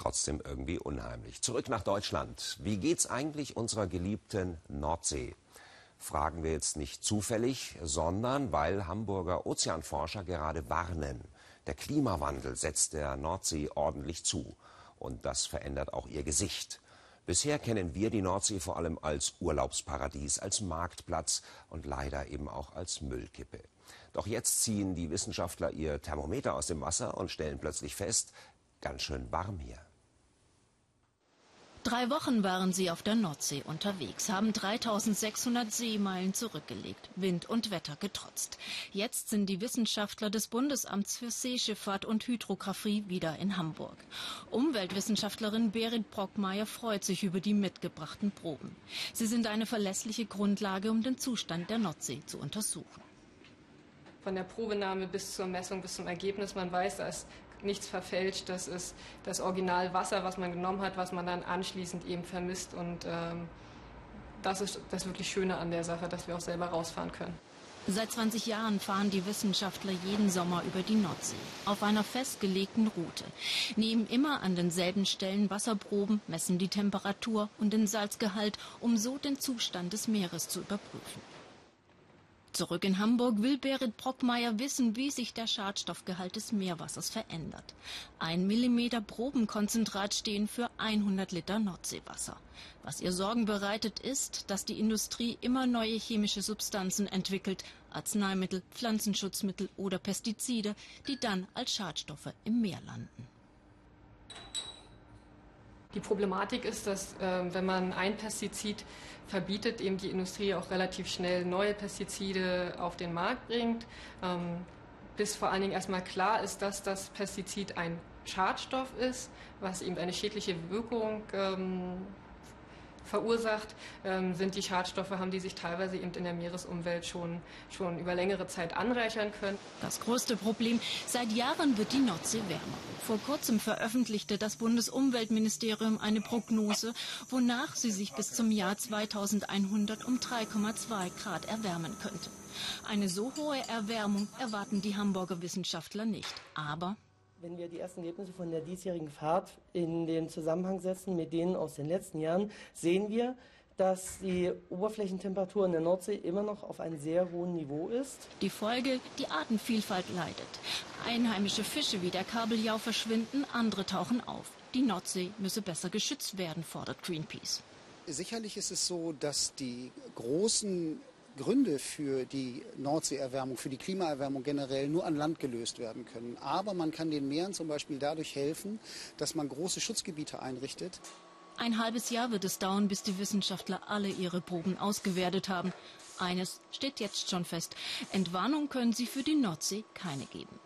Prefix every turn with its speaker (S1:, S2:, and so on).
S1: trotzdem irgendwie unheimlich. Zurück nach Deutschland. Wie geht's eigentlich unserer geliebten Nordsee? Fragen wir jetzt nicht zufällig, sondern weil Hamburger Ozeanforscher gerade warnen. Der Klimawandel setzt der Nordsee ordentlich zu. Und das verändert auch ihr Gesicht. Bisher kennen wir die Nordsee vor allem als Urlaubsparadies, als Marktplatz und leider eben auch als Müllkippe. Doch jetzt ziehen die Wissenschaftler ihr Thermometer aus dem Wasser und stellen plötzlich fest, ganz schön warm hier.
S2: Drei Wochen waren sie auf der Nordsee unterwegs, haben 3600 Seemeilen zurückgelegt, Wind und Wetter getrotzt. Jetzt sind die Wissenschaftler des Bundesamts für Seeschifffahrt und Hydrographie wieder in Hamburg. Umweltwissenschaftlerin Berit Brockmeier freut sich über die mitgebrachten Proben. Sie sind eine verlässliche Grundlage, um den Zustand der Nordsee zu untersuchen
S3: von der Probenahme bis zur Messung, bis zum Ergebnis. Man weiß, da ist nichts verfälscht. Das ist das Originalwasser, was man genommen hat, was man dann anschließend eben vermisst. Und ähm, das ist das wirklich Schöne an der Sache, dass wir auch selber rausfahren können.
S2: Seit 20 Jahren fahren die Wissenschaftler jeden Sommer über die Nordsee auf einer festgelegten Route, nehmen immer an denselben Stellen Wasserproben, messen die Temperatur und den Salzgehalt, um so den Zustand des Meeres zu überprüfen. Zurück in Hamburg will Berit Brockmeier wissen, wie sich der Schadstoffgehalt des Meerwassers verändert. Ein Millimeter Probenkonzentrat stehen für 100 Liter Nordseewasser. Was ihr Sorgen bereitet, ist, dass die Industrie immer neue chemische Substanzen entwickelt, Arzneimittel, Pflanzenschutzmittel oder Pestizide, die dann als Schadstoffe im Meer landen.
S3: Die Problematik ist, dass äh, wenn man ein Pestizid verbietet, eben die Industrie auch relativ schnell neue Pestizide auf den Markt bringt, ähm, bis vor allen Dingen erstmal klar ist, dass das Pestizid ein Schadstoff ist, was eben eine schädliche Wirkung ähm, verursacht, ähm, sind die Schadstoffe, haben die sich teilweise eben in der Meeresumwelt schon, schon über längere Zeit anreichern können.
S2: Das größte Problem, seit Jahren wird die Nordsee wärmer. Vor kurzem veröffentlichte das Bundesumweltministerium eine Prognose, wonach sie sich bis zum Jahr 2100 um 3,2 Grad erwärmen könnte. Eine so hohe Erwärmung erwarten die Hamburger Wissenschaftler nicht. Aber
S4: wenn wir die ersten Ergebnisse von der diesjährigen Fahrt in den Zusammenhang setzen mit denen aus den letzten Jahren, sehen wir, dass die Oberflächentemperatur in der Nordsee immer noch auf einem sehr hohen Niveau ist.
S2: Die Folge, die Artenvielfalt leidet. Einheimische Fische wie der Kabeljau verschwinden, andere tauchen auf. Die Nordsee müsse besser geschützt werden, fordert Greenpeace.
S5: Sicherlich ist es so, dass die großen Gründe für die Nordseeerwärmung, für die Klimaerwärmung generell nur an Land gelöst werden können. Aber man kann den Meeren zum Beispiel dadurch helfen, dass man große Schutzgebiete einrichtet.
S2: Ein halbes Jahr wird es dauern, bis die Wissenschaftler alle ihre Proben ausgewertet haben. Eines steht jetzt schon fest. Entwarnung können sie für die Nordsee keine geben.